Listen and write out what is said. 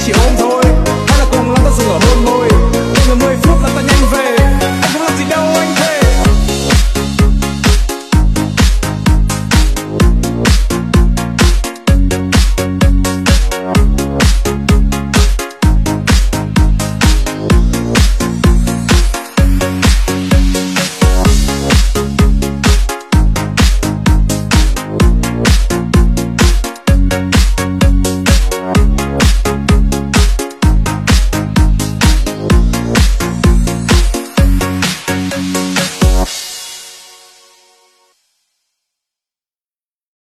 一起和我